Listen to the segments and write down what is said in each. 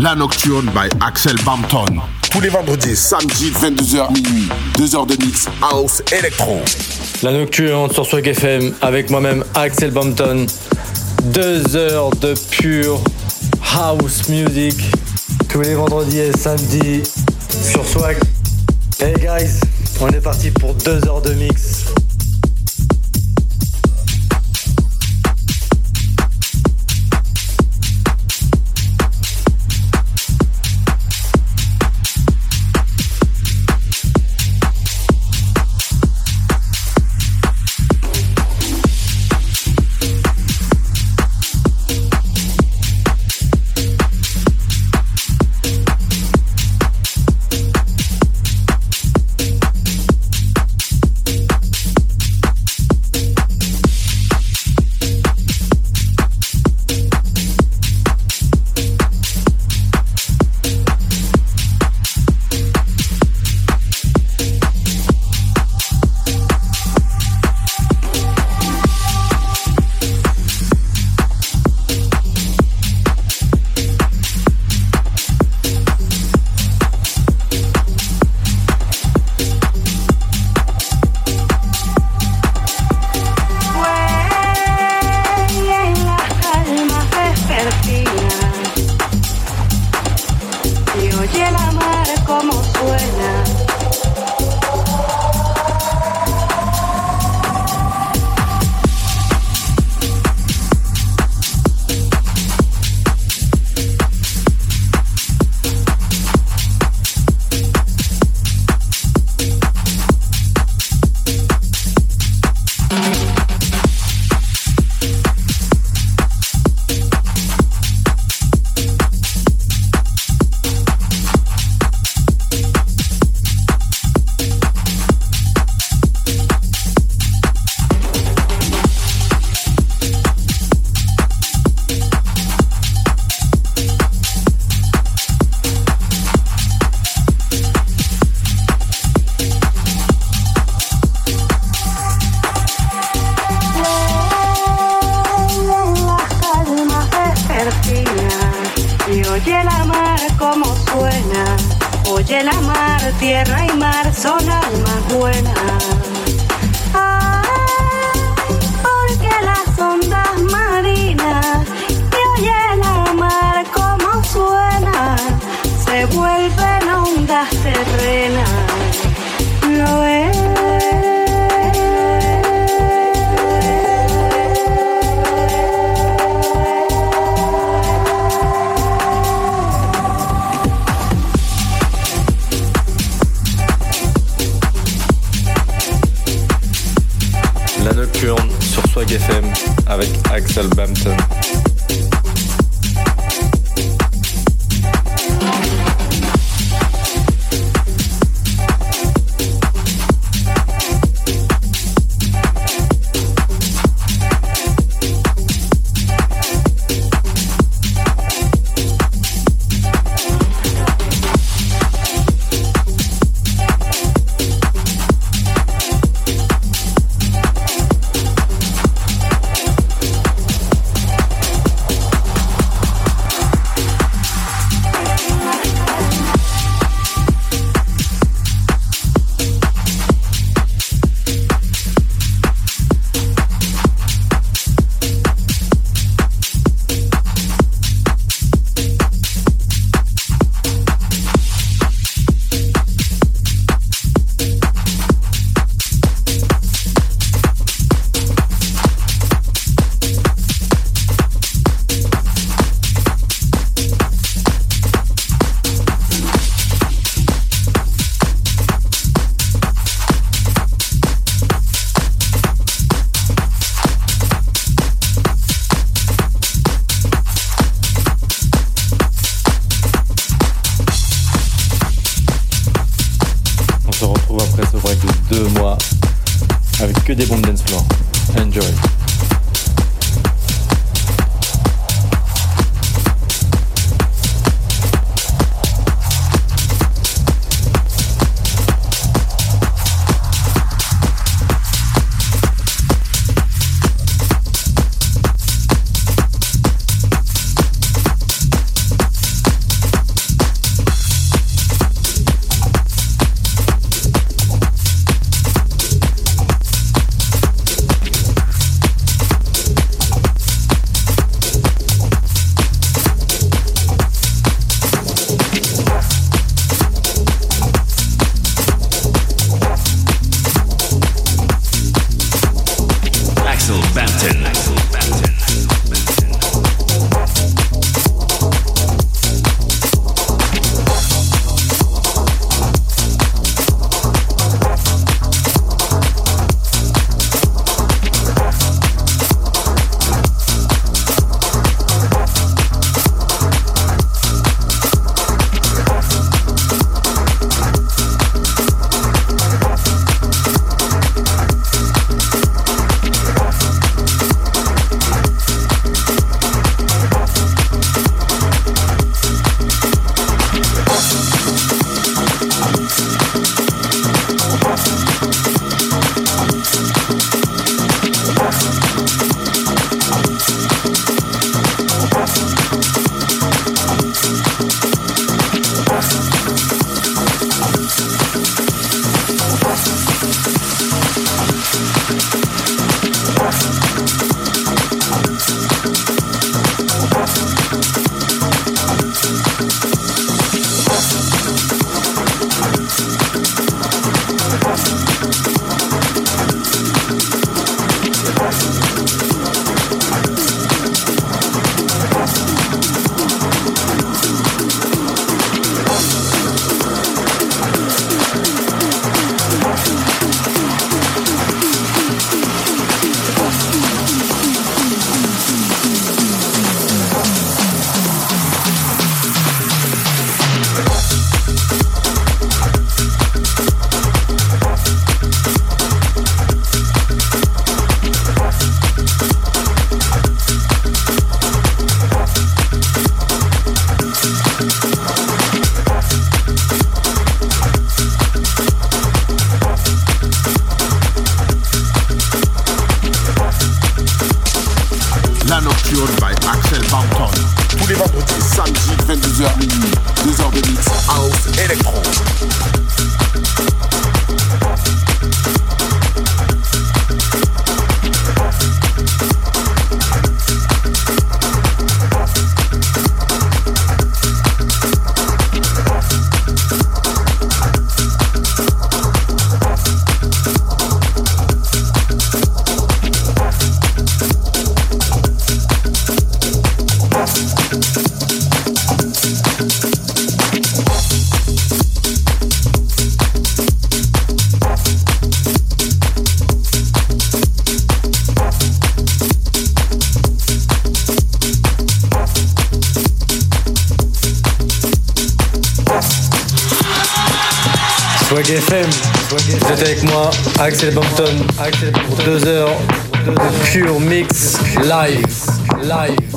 La Nocturne by Axel Bampton. Tous les vendredis, samedi, 22h minuit. 2 heures de mix house électro. La Nocturne sur Swag FM avec moi-même Axel Bampton. 2 heures de pure house music. Tous les vendredis et samedis sur Swag. Hey guys, on est parti pour 2 heures de mix. Samedi 22h minuit. 2 heures de mix house électro. FM, vous êtes avec moi, Axel Bampton, pour deux heures de pure mix live, live.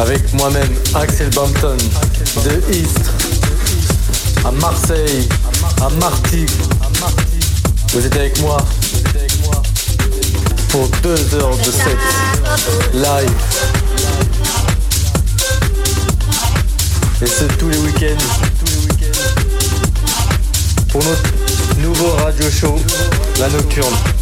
avec moi-même Axel Bampton de East à Marseille, à Martigues. Vous êtes avec moi pour deux heures de set live. Et ce tous les week-ends pour notre nouveau radio show La Nocturne.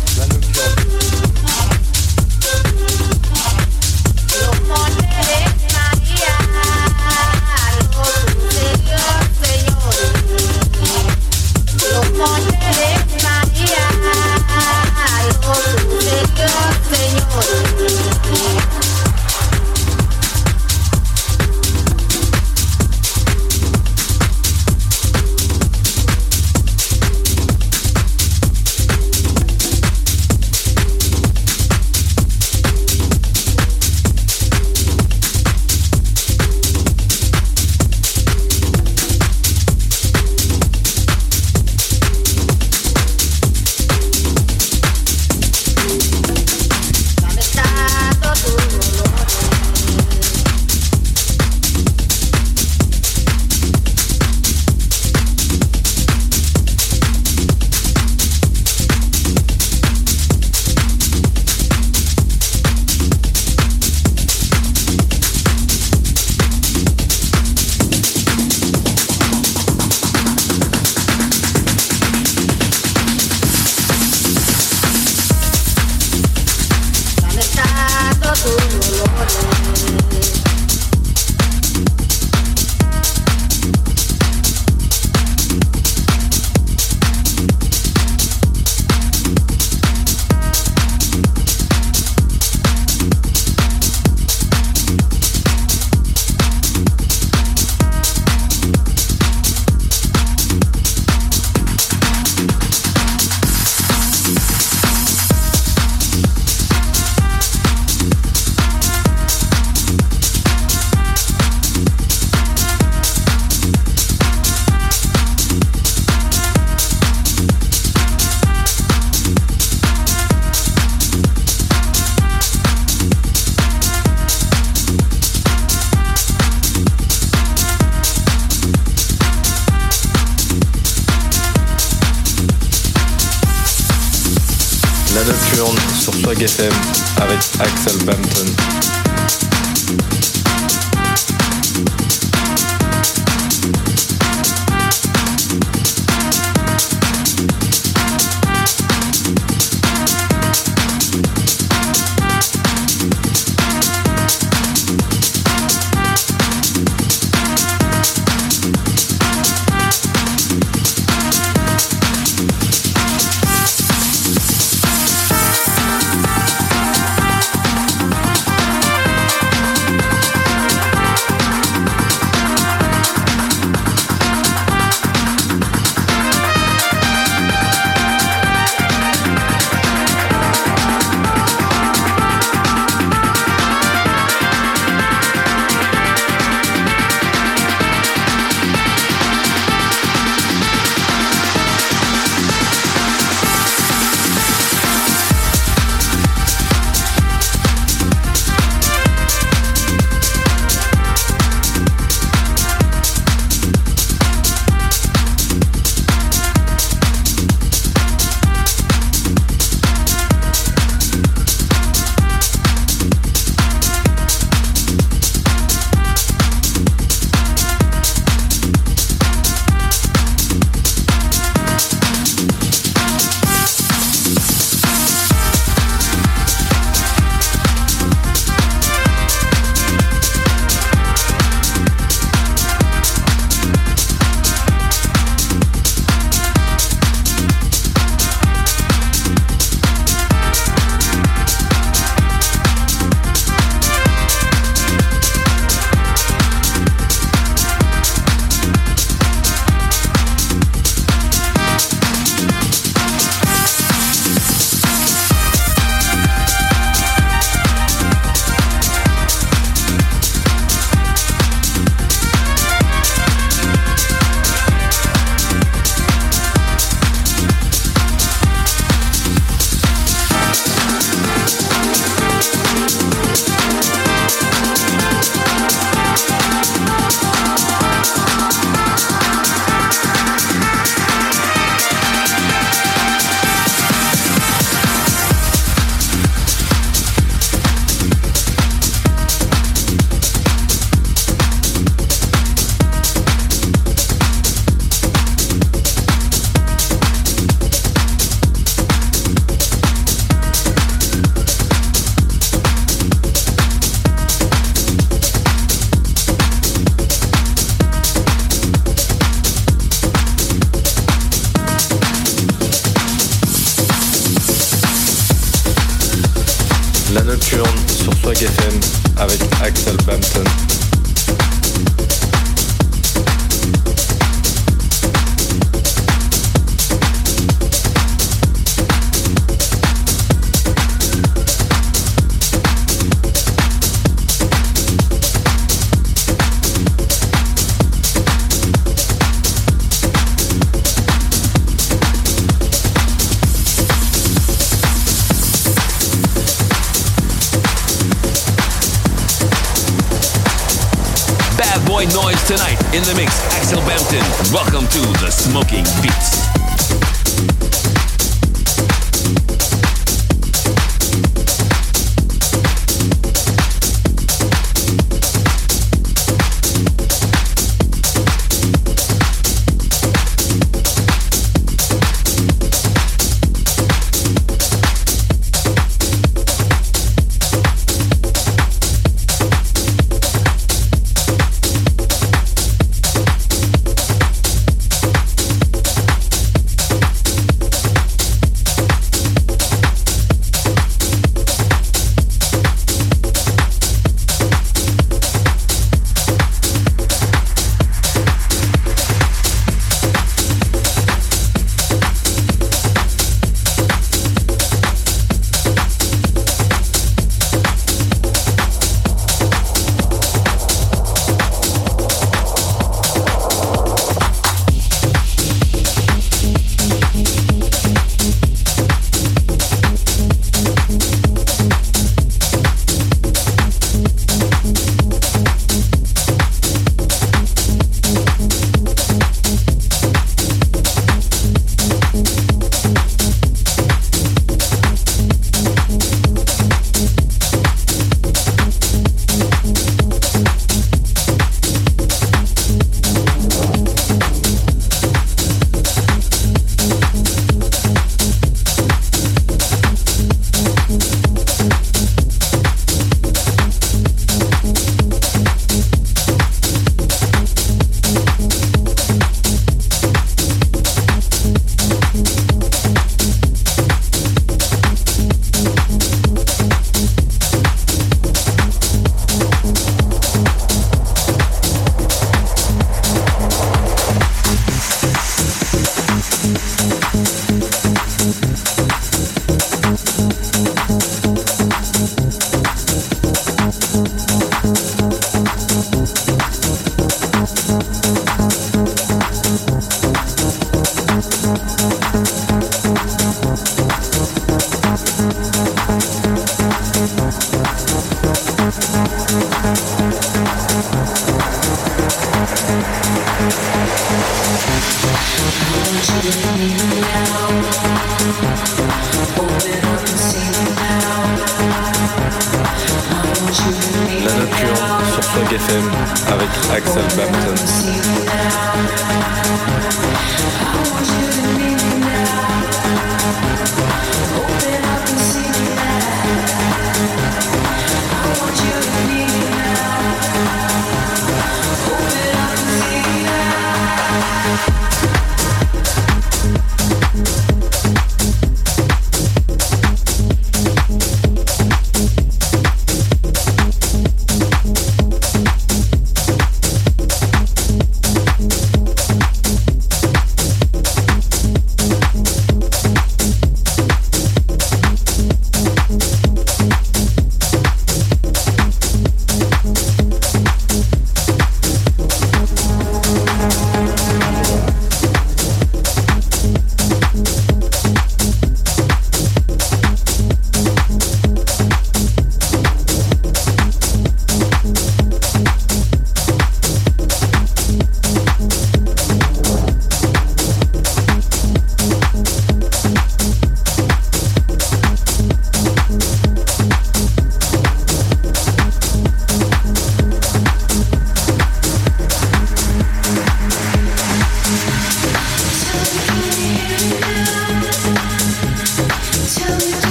In the mix, Axel Bampton. Welcome to the Smoking Beats.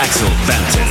Axel Bampton.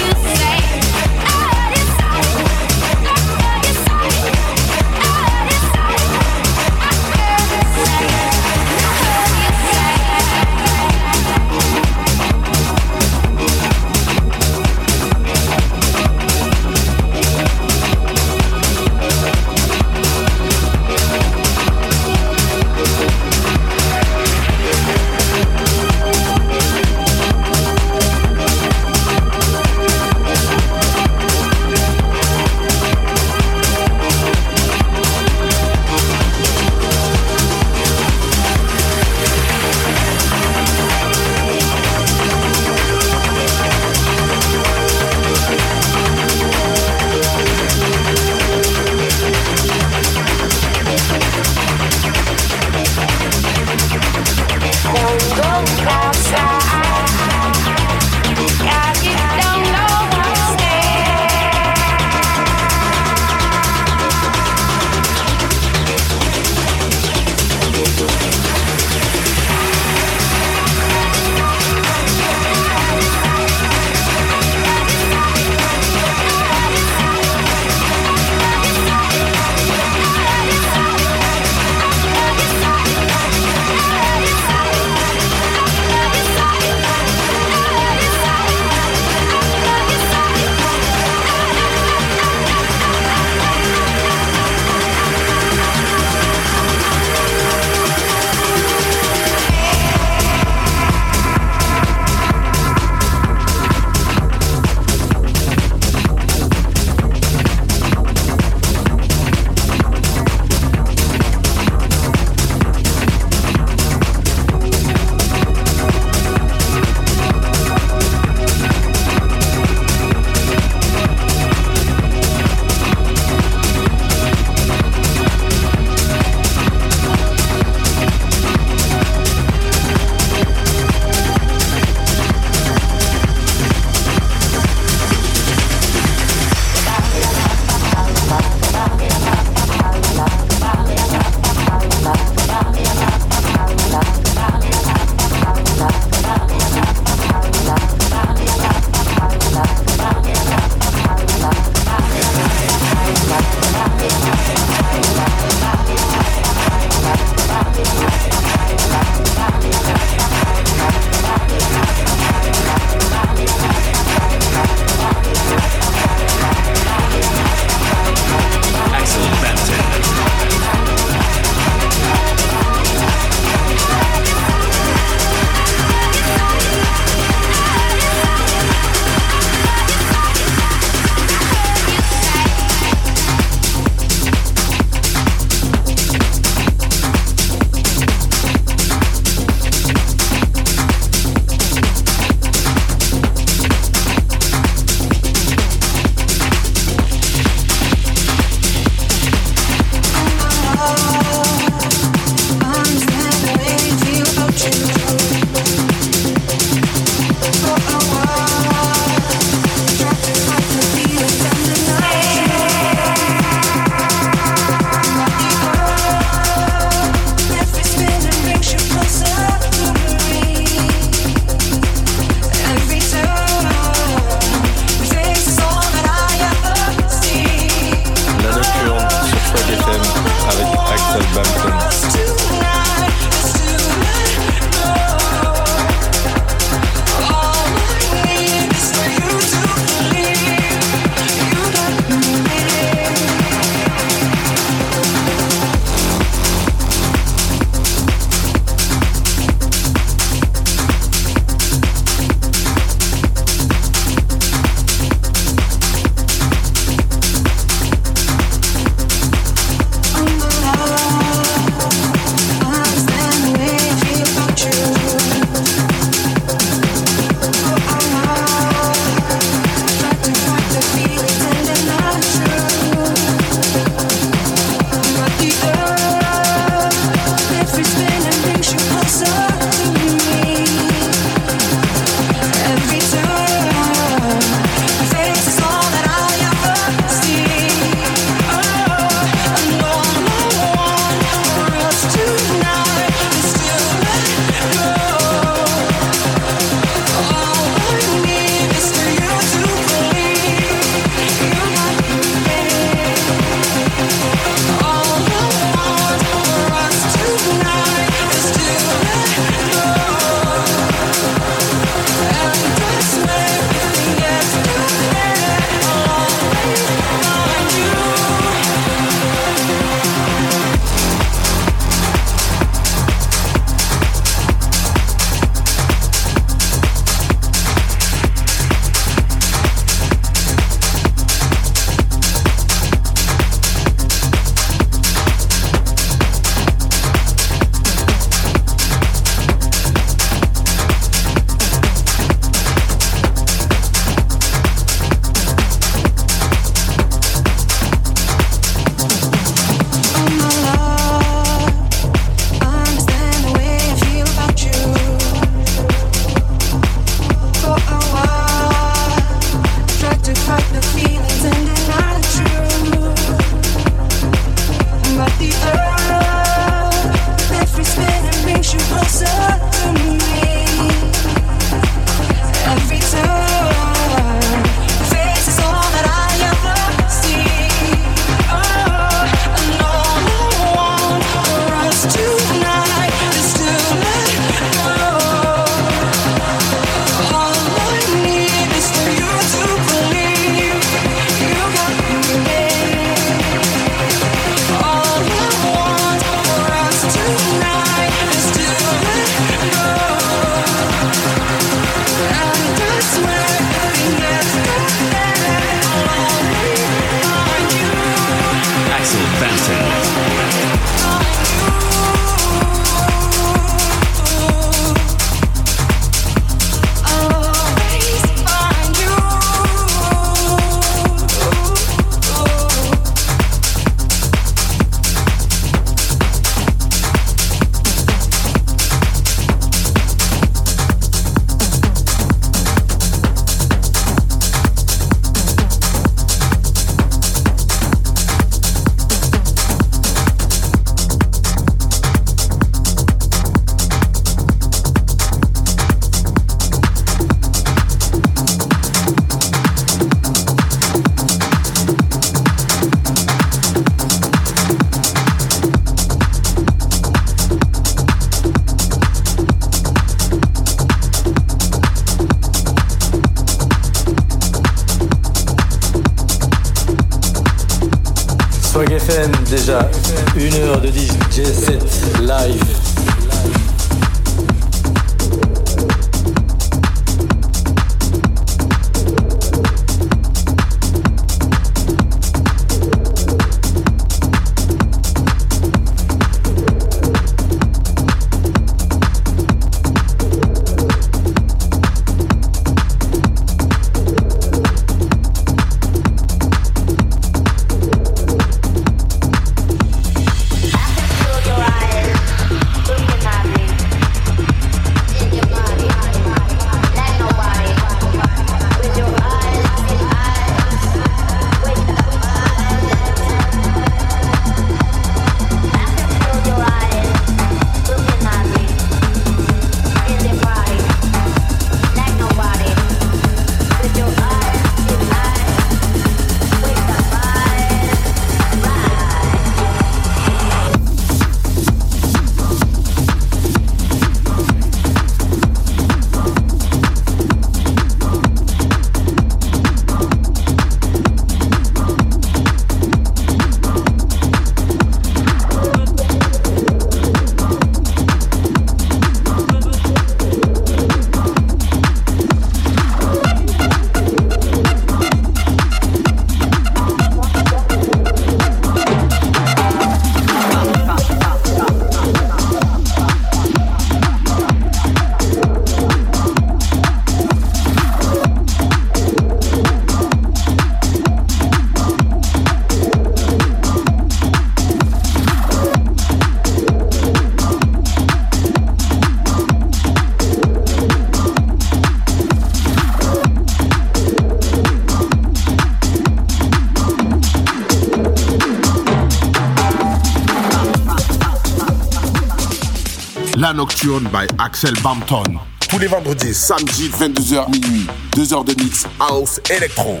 La Nocturne by Axel Bampton. Tous les vendredis, samedi, 22h minuit. 2 heures de mix, house, électro.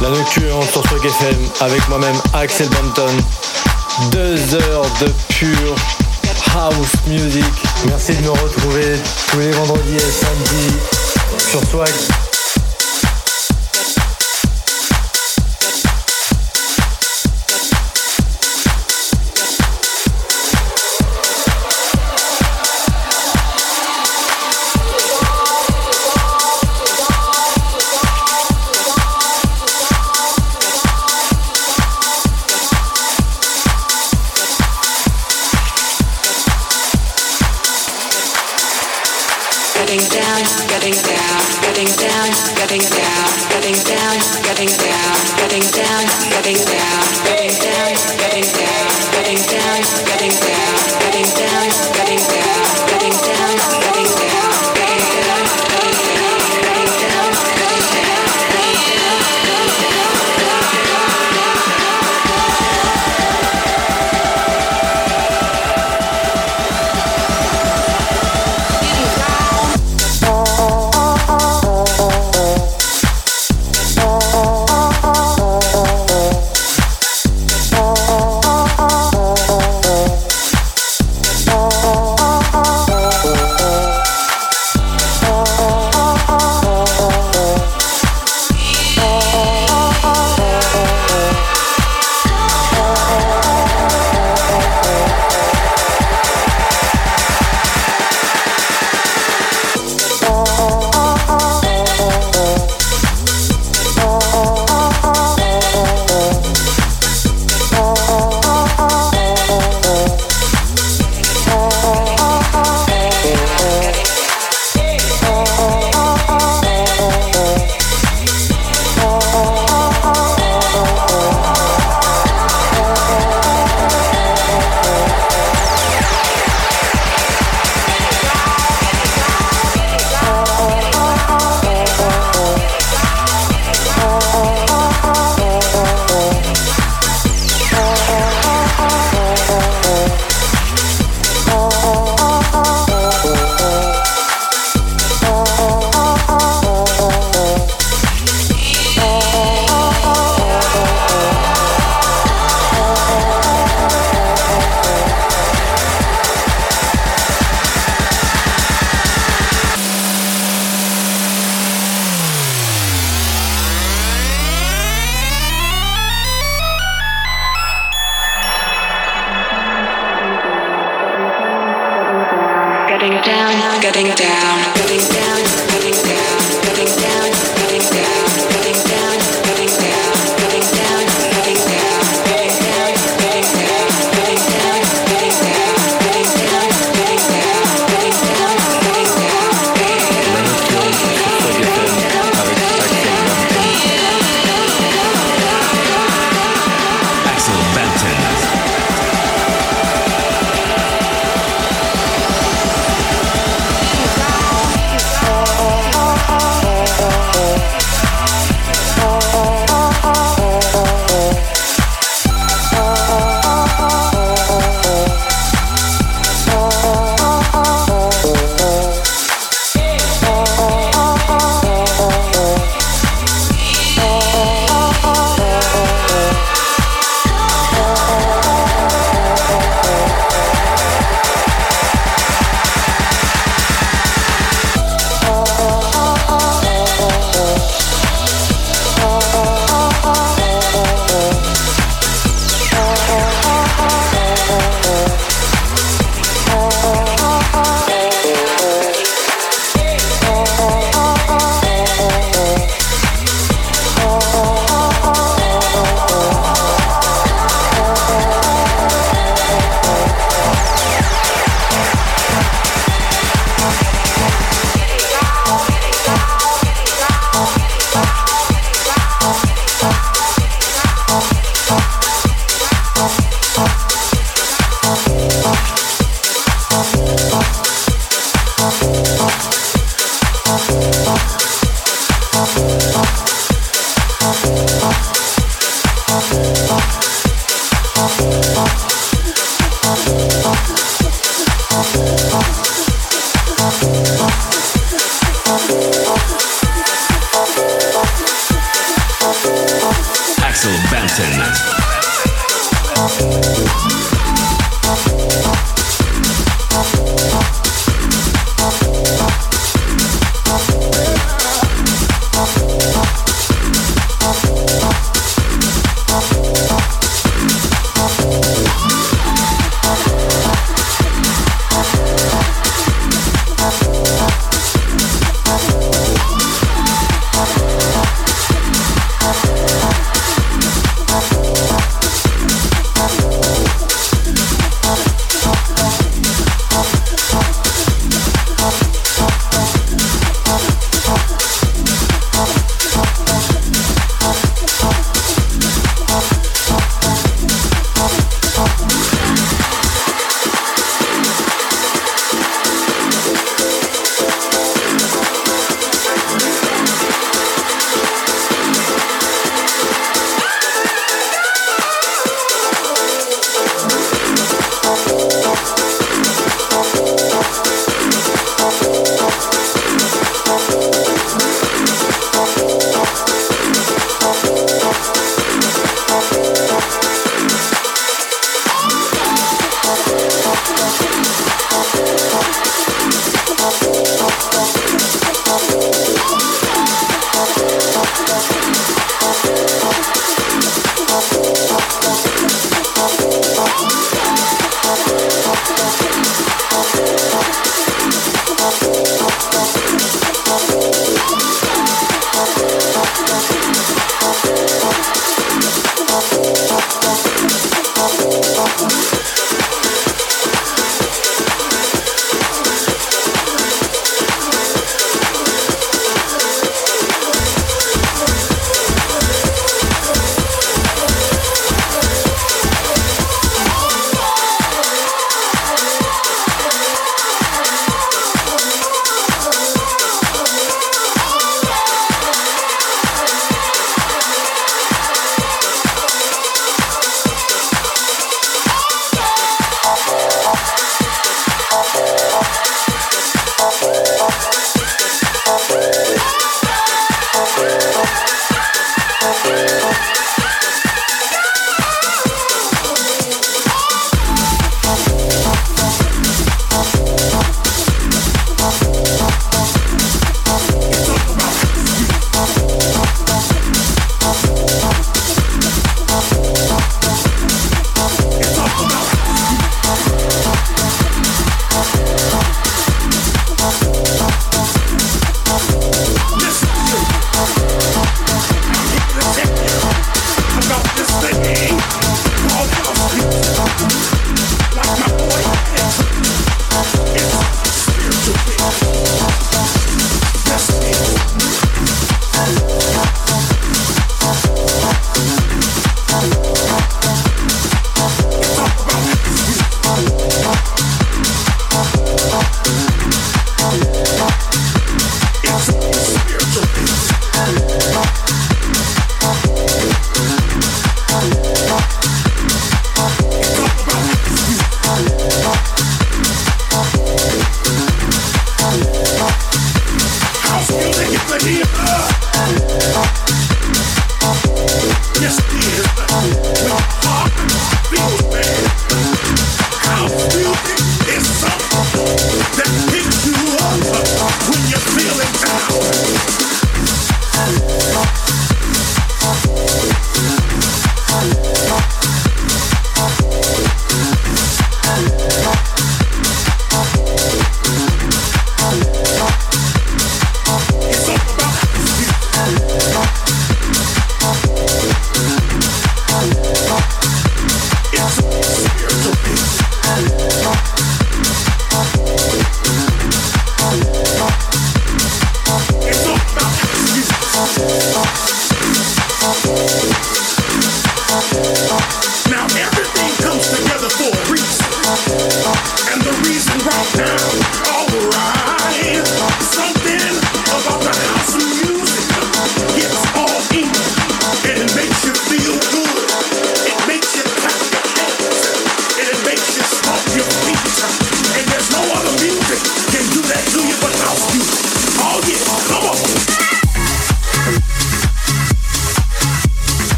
La nocturne sur Swag FM avec moi-même Axel Bampton. Deux heures de pure house music. Merci de me retrouver tous les vendredis et samedis sur Swag.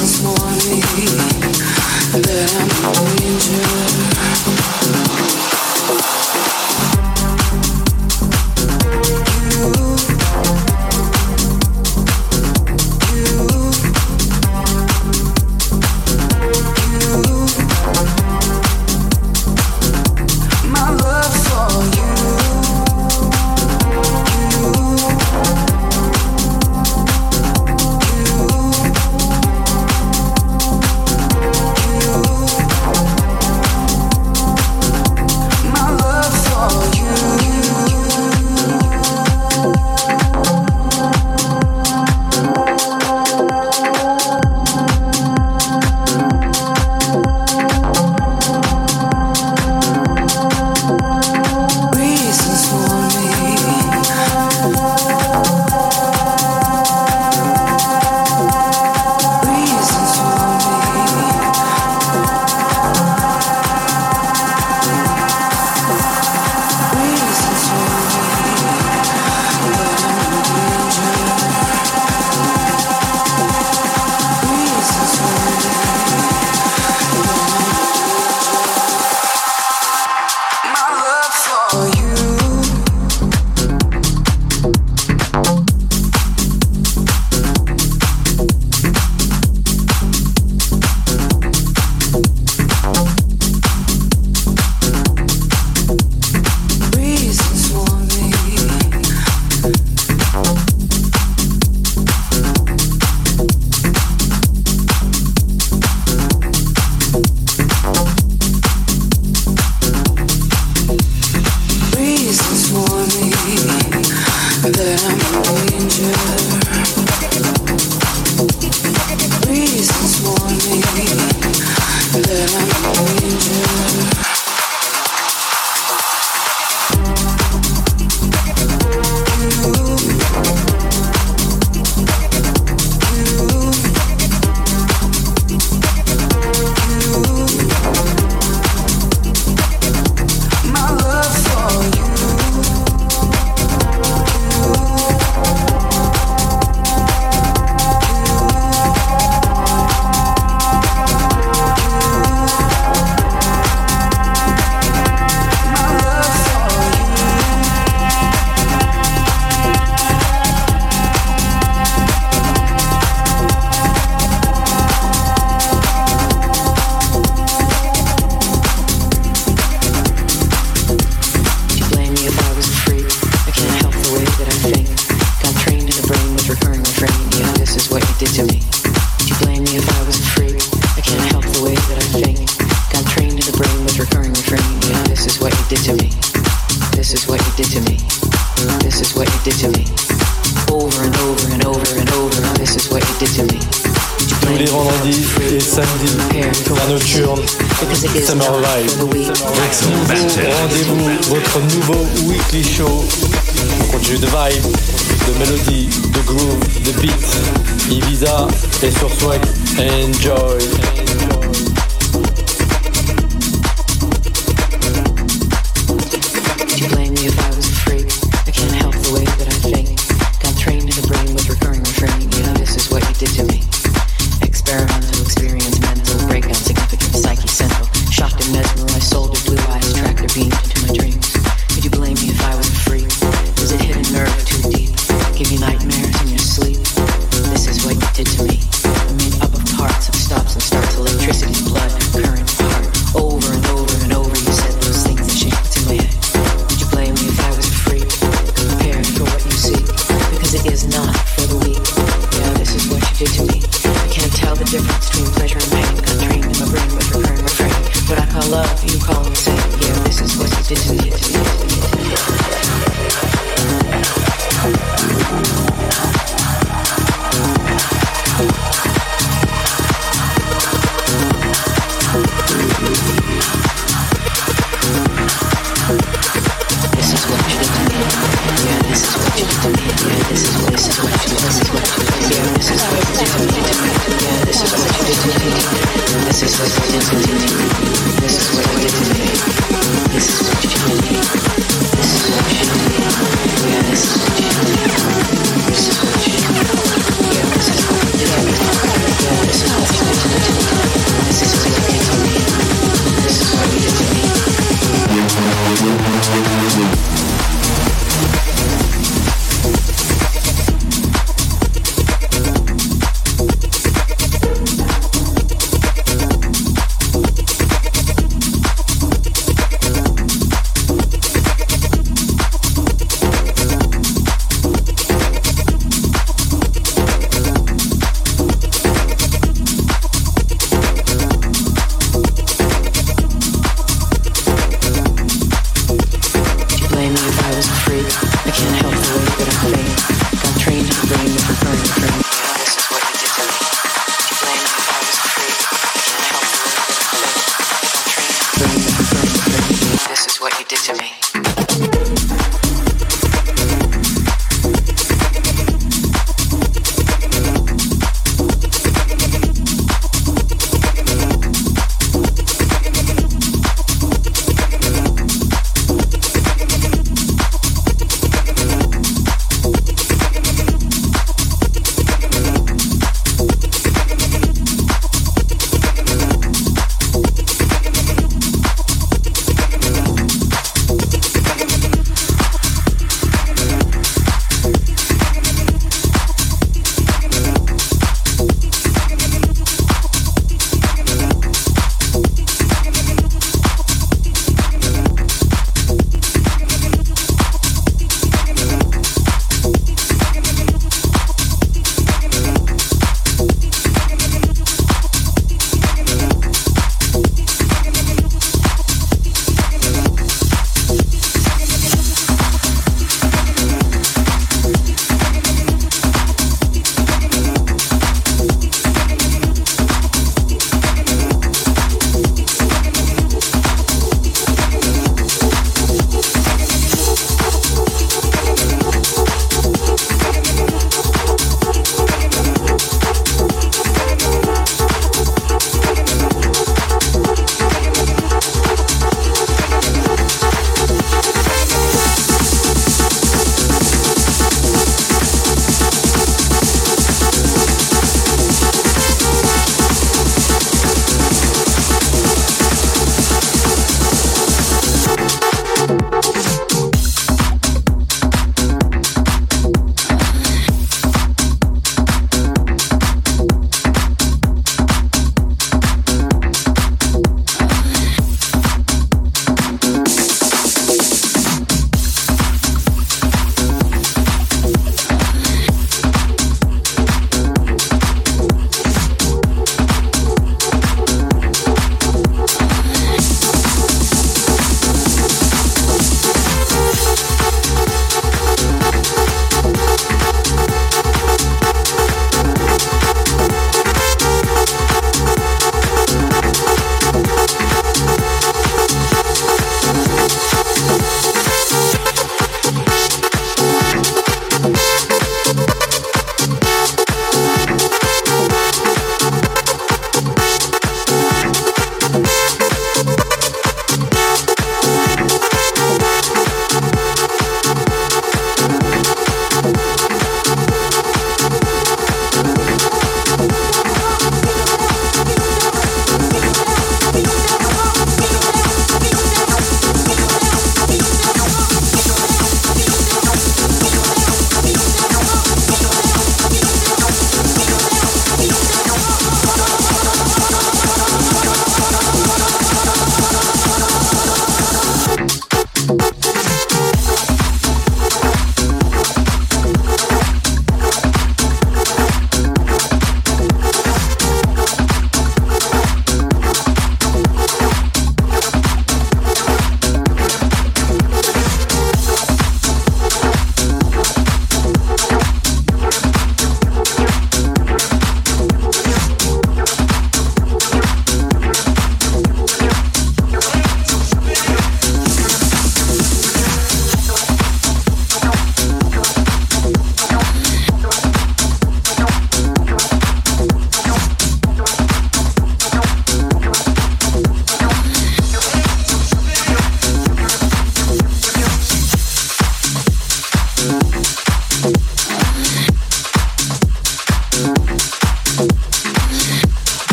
this morning.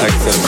Avec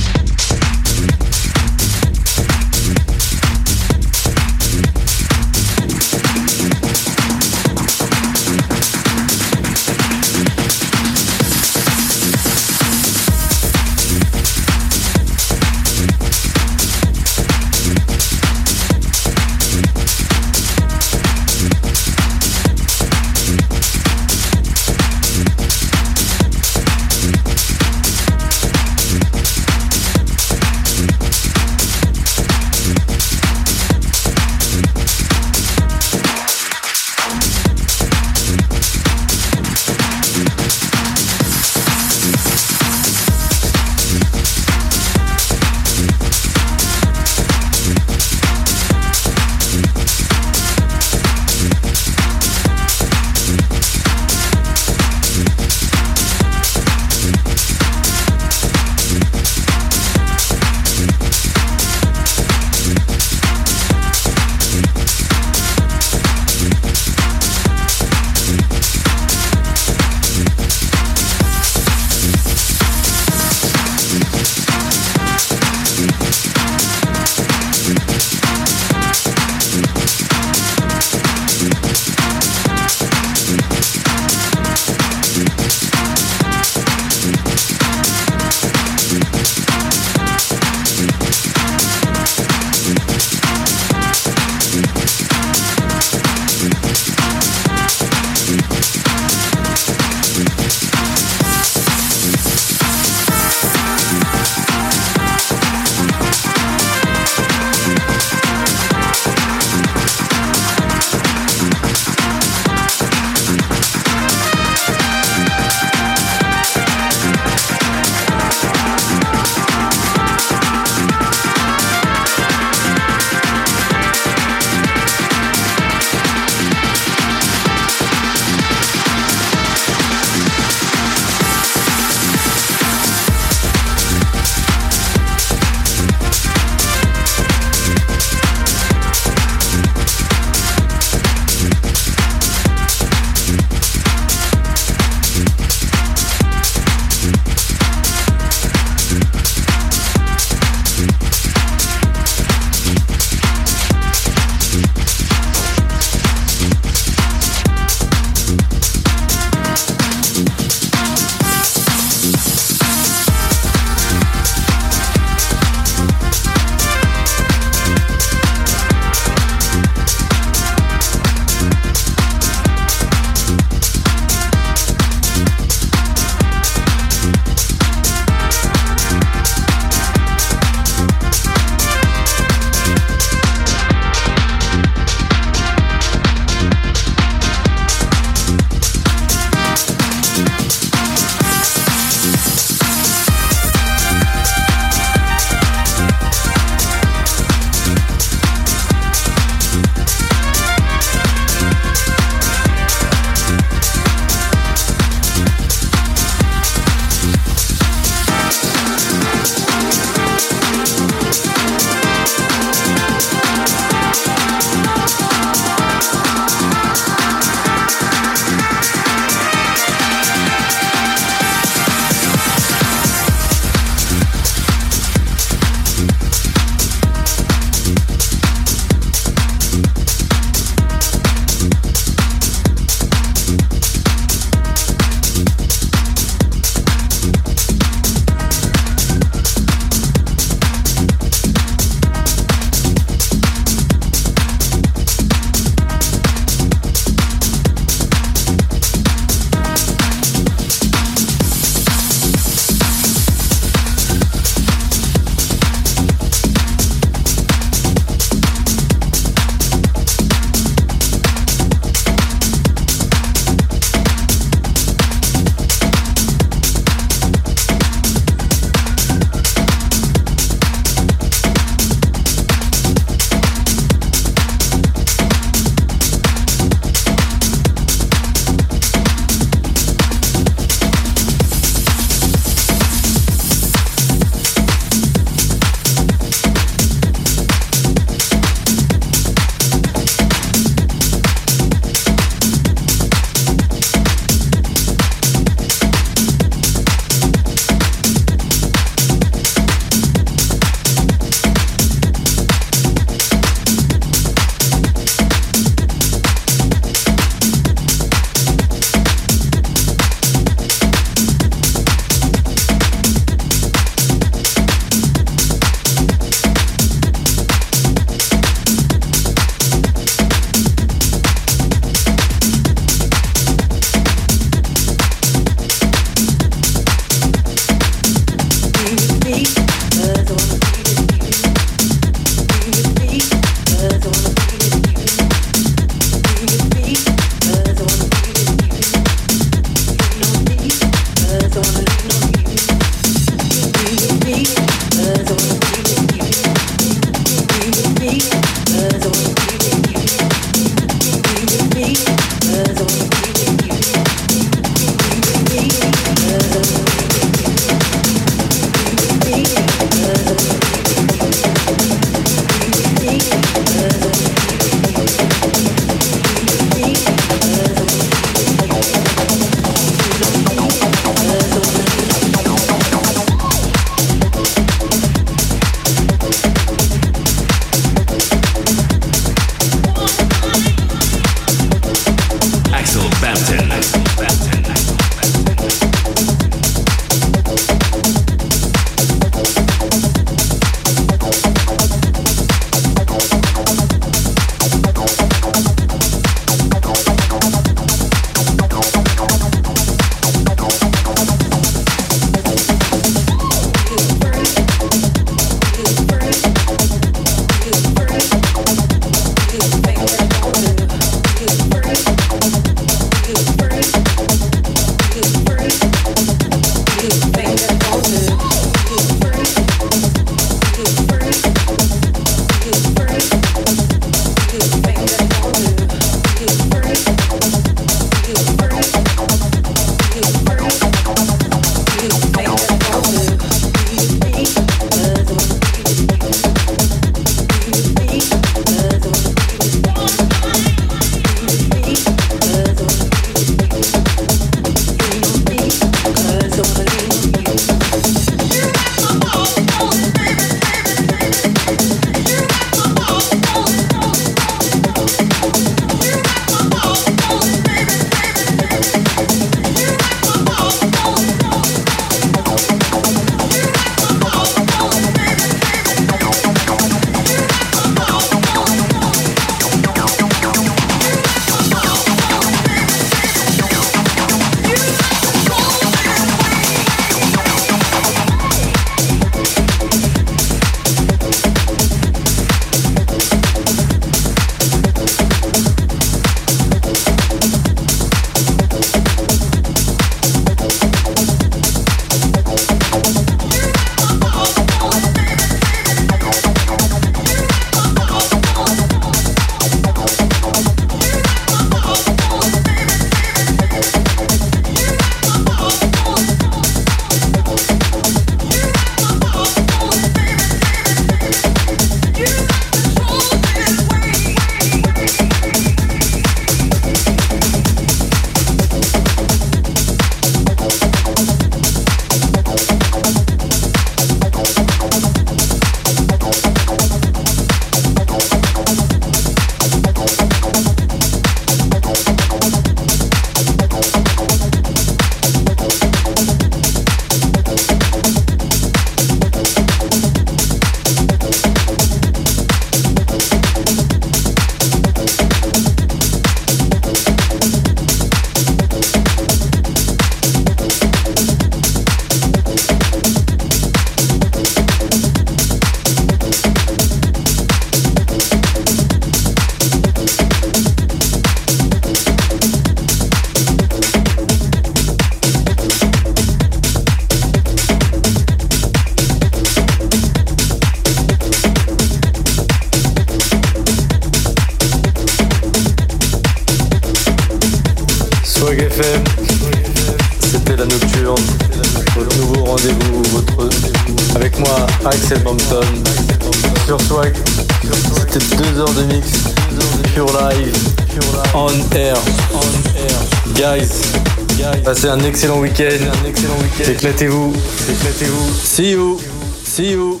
un excellent week-end. Éclatez-vous. Éclatez-vous. See you. See you.